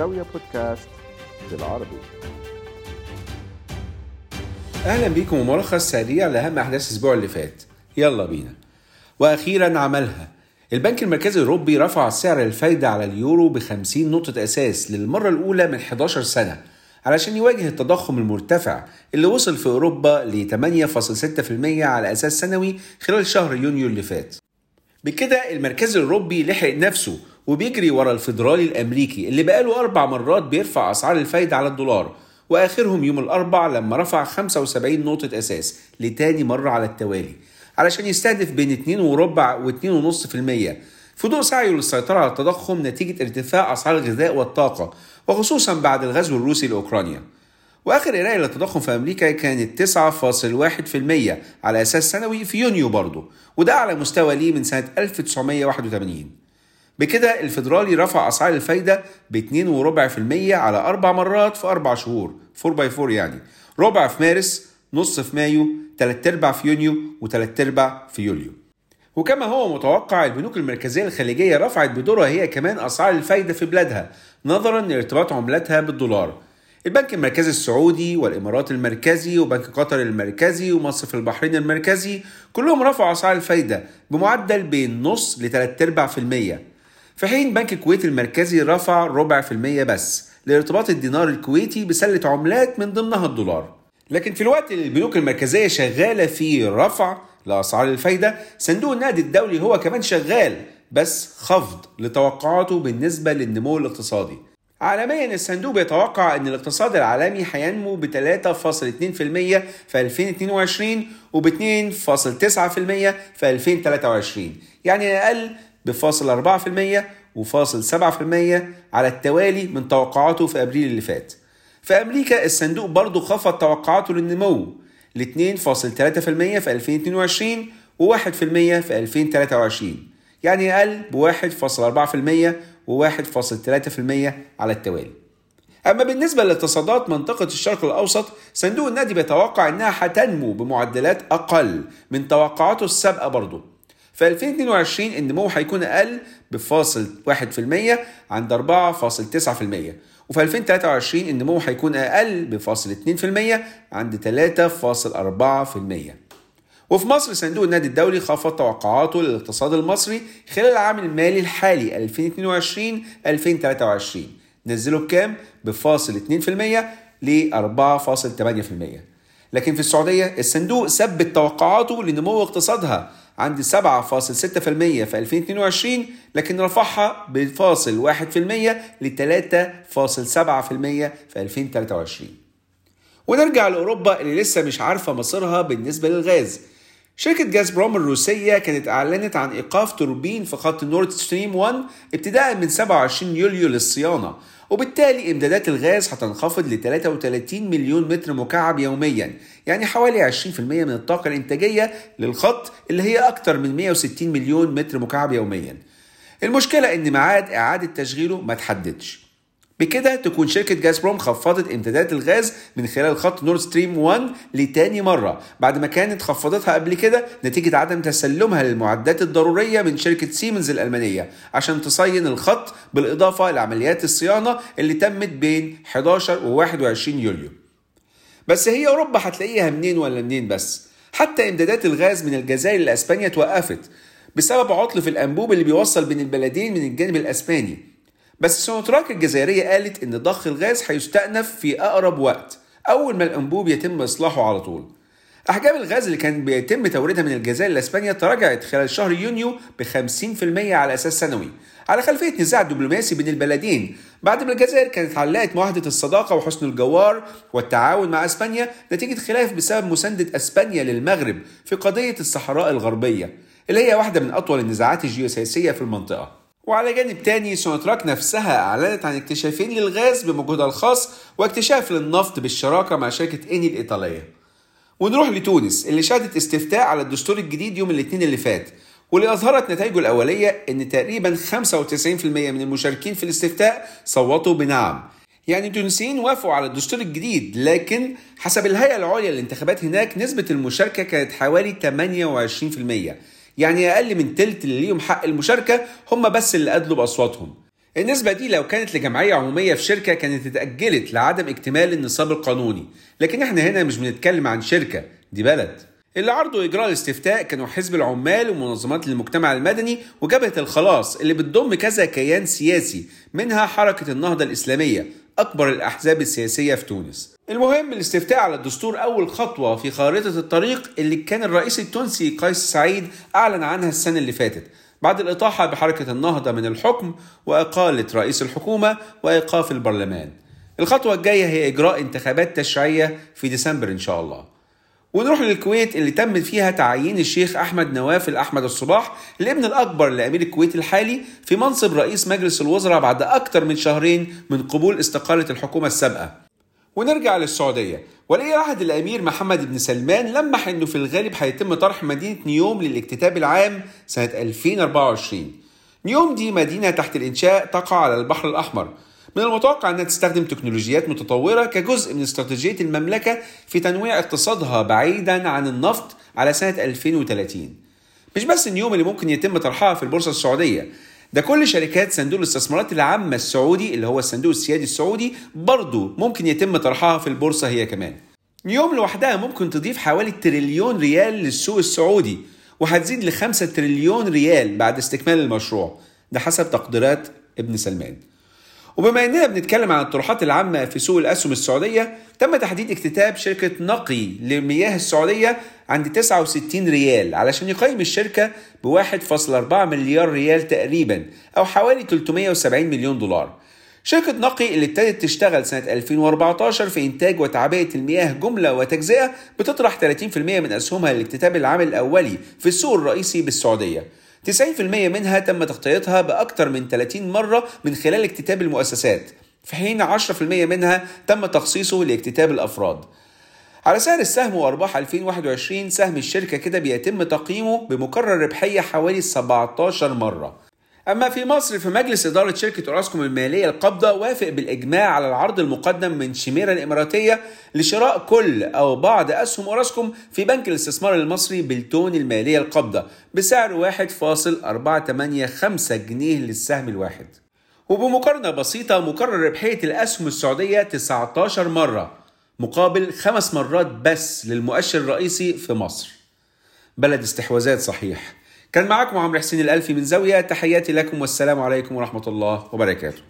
زاوية بودكاست بالعربي. أهلا بيكم وملخص سريع لأهم أحداث الأسبوع اللي فات. يلا بينا. وأخيرا عملها. البنك المركزي الأوروبي رفع سعر الفايدة على اليورو ب 50 نقطة أساس للمرة الأولى من 11 سنة علشان يواجه التضخم المرتفع اللي وصل في أوروبا ل 8.6% على أساس سنوي خلال شهر يونيو اللي فات. بكده المركز الأوروبي لحق نفسه وبيجري ورا الفيدرالي الأمريكي اللي بقاله أربع مرات بيرفع أسعار الفايدة على الدولار وآخرهم يوم الأربع لما رفع 75 نقطة أساس لتاني مرة على التوالي. علشان يستهدف بين 2 وربع و2.5% في ضوء سعيه للسيطرة على التضخم نتيجة ارتفاع أسعار الغذاء والطاقة وخصوصا بعد الغزو الروسي لأوكرانيا. وآخر قراية للتضخم في أمريكا كانت 9.1% على أساس سنوي في يونيو برضه وده اعلى مستوى ليه من سنة 1981 بكده الفيدرالي رفع أسعار الفايدة ب 2.4% على أربع مرات في أربع شهور. 4 باي 4 يعني. ربع في مارس نص في مايو تلات أرباع في يونيو وتلات أرباع في يوليو. وكما هو متوقع البنوك المركزية الخليجية رفعت بدورها هي كمان أسعار الفايدة في بلادها نظرا لارتباط عملتها بالدولار. البنك المركزي السعودي والإمارات المركزي وبنك قطر المركزي ومصرف البحرين المركزي كلهم رفعوا أسعار الفايدة بمعدل بين نص لثلاث أرباع في المية. في حين بنك الكويت المركزي رفع ربع في المية بس لارتباط الدينار الكويتي بسلة عملات من ضمنها الدولار. لكن في الوقت اللي البنوك المركزية شغالة في رفع لأسعار الفايدة صندوق النقد الدولي هو كمان شغال بس خفض لتوقعاته بالنسبة للنمو الاقتصادي. عالميا الصندوق بيتوقع إن الاقتصاد العالمي هينمو ب 3.2% في 2022 وب 2.9% في 2023 يعني أقل بفاصل 4% وفاصل 7% على التوالي من توقعاته في أبريل اللي فات. في أمريكا الصندوق برضه خفض توقعاته للنمو ل 2.3% في 2022 و1% في 2023 يعني أقل ب 1.4% و1.3% على التوالي. أما بالنسبة لاقتصادات منطقة الشرق الأوسط صندوق النقد بيتوقع إنها هتنمو بمعدلات أقل من توقعاته السابقة برضه في 2022 النمو هيكون أقل بفاصل 1% عند 4.9% وفي 2023 النمو هيكون أقل بفاصل 2% عند 3.4% وفي مصر صندوق النقد الدولي خفض توقعاته للاقتصاد المصري خلال العام المالي الحالي 2022-2023 نزله بكام؟ بفاصل 2% ل 4.8% لكن في السعودية الصندوق ثبت توقعاته لنمو اقتصادها عند 7.6% في 2022 لكن رفعها بفاصل 1% ل 3.7% في 2023 ونرجع لأوروبا اللي لسه مش عارفة مصيرها بالنسبة للغاز. شركة جازبروم الروسية كانت أعلنت عن إيقاف توربين في خط نورد ستريم 1 ابتداء من 27 يوليو للصيانة وبالتالي إمدادات الغاز هتنخفض ل 33 مليون متر مكعب يوميا يعني حوالي 20% من الطاقة الإنتاجية للخط اللي هي أكتر من 160 مليون متر مكعب يوميا. المشكلة إن ميعاد إعادة تشغيله ما تحددش. بكده تكون شركة جازبروم خفضت امدادات الغاز من خلال خط نورد ستريم 1 لتاني مرة. بعد ما كانت خفضتها قبل كده نتيجة عدم تسلمها للمعدات الضرورية من شركة سيمنز الألمانية عشان تصين الخط بالإضافة لعمليات الصيانة اللي تمت بين 11 و 21 يوليو. بس هي أوروبا هتلاقيها منين ولا منين بس؟ حتى امدادات الغاز من الجزائر لأسبانيا توقفت بسبب عطل في الأنبوب اللي بيوصل بين البلدين من الجانب الأسباني. بس سونتراك الجزائرية قالت إن ضخ الغاز هيستأنف في أقرب وقت أول ما الأنبوب يتم إصلاحه على طول. أحجام الغاز اللي كان بيتم توريدها من الجزائر لإسبانيا تراجعت خلال شهر يونيو ب 50% على أساس سنوي على خلفية نزاع دبلوماسي بين البلدين بعد ما الجزائر كانت علقت معاهدة الصداقة وحسن الجوار والتعاون مع أسبانيا نتيجة خلاف بسبب مساندة أسبانيا للمغرب في قضية الصحراء الغربية اللي هي واحدة من أطول النزاعات الجيوسياسية في المنطقة. وعلى جانب تاني سونتراك نفسها أعلنت عن اكتشافين للغاز بمجهودها الخاص واكتشاف للنفط بالشراكة مع شركة إني الإيطالية. ونروح لتونس اللي شهدت استفتاء على الدستور الجديد يوم الاثنين اللي فات واللي أظهرت نتائجه الأولية إن تقريبا 95% من المشاركين في الاستفتاء صوتوا بنعم. يعني التونسيين وافقوا على الدستور الجديد لكن حسب الهيئة العليا للانتخابات هناك نسبة المشاركة كانت حوالي 28% يعني أقل من تلت اللي ليهم حق المشاركة هم بس اللي أدلوا بأصواتهم. النسبة دي لو كانت لجمعية عمومية في شركة كانت اتأجلت لعدم اكتمال النصاب القانوني. لكن إحنا هنا مش بنتكلم عن شركة دي بلد. اللي عرضوا إجراء الاستفتاء كانوا حزب العمال ومنظمات المجتمع المدني وجبهة الخلاص اللي بتضم كذا كيان سياسي منها حركة النهضة الإسلامية. أكبر الأحزاب السياسية في تونس. المهم الاستفتاء على الدستور أول خطوة في خارطة الطريق اللي كان الرئيس التونسي قيس سعيد أعلن عنها السنة اللي فاتت. بعد الإطاحة بحركة النهضة من الحكم وإقالة رئيس الحكومة وإيقاف البرلمان. الخطوة الجاية هي إجراء انتخابات تشريعية في ديسمبر إن شاء الله. ونروح للكويت اللي تم فيها تعيين الشيخ أحمد نوافل احمد الصباح الابن الأكبر لأمير الكويت الحالي في منصب رئيس مجلس الوزراء بعد أكثر من شهرين من قبول استقالة الحكومة السابقة. ونرجع للسعودية ولي عهد الأمير محمد بن سلمان لمح إنه في الغالب هيتم طرح مدينة نيوم للاكتتاب العام سنة 2024. نيوم دي مدينة تحت الإنشاء تقع على البحر الأحمر من المتوقع أنها تستخدم تكنولوجيات متطورة كجزء من استراتيجية المملكة في تنويع اقتصادها بعيدا عن النفط على سنة 2030 مش بس النيوم اللي ممكن يتم طرحها في البورصة السعودية ده كل شركات صندوق الاستثمارات العامة السعودي اللي هو الصندوق السيادي السعودي برضه ممكن يتم طرحها في البورصة هي كمان. نيوم لوحدها ممكن تضيف حوالي تريليون ريال للسوق السعودي وهتزيد لخمسة تريليون ريال بعد استكمال المشروع. ده حسب تقديرات ابن سلمان. وبما إننا بنتكلم عن الطروحات العامة في سوق الأسهم السعودية تم تحديد اكتتاب شركة نقي للمياه السعودية عند 69 ريال علشان يقيم الشركة ب 1.4 مليار ريال تقريبا أو حوالي 370 مليون دولار. شركة نقي اللي ابتدت تشتغل سنة 2014 في إنتاج وتعبئة المياه جملة وتجزئة بتطرح 30% من أسهمها للاكتتاب العام الأولي في السوق الرئيسي بالسعودية 90% منها تم تغطيتها بأكثر من 30 مرة من خلال اكتتاب المؤسسات في حين 10% منها تم تخصيصه لاكتتاب الأفراد. على سعر السهم وأرباح 2021 سهم الشركة كده بيتم تقييمه بمكرر ربحية حوالي 17 مرة. أما في مصر في مجلس إدارة شركة أوراسكوم المالية القابضة وافق بالإجماع على العرض المقدم من شميرة الإماراتية لشراء كل أو بعض أسهم أوراسكوم في بنك الاستثمار المصري بالتون المالية القابضة بسعر 1.485 جنيه للسهم الواحد. وبمقارنة بسيطة مقرر ربحية الأسهم السعودية 19 مرة مقابل خمس مرات بس للمؤشر الرئيسي في مصر. بلد استحواذات صحيح. كان معكم عمرو حسين الألفي من زاوية تحياتي لكم والسلام عليكم ورحمة الله وبركاته.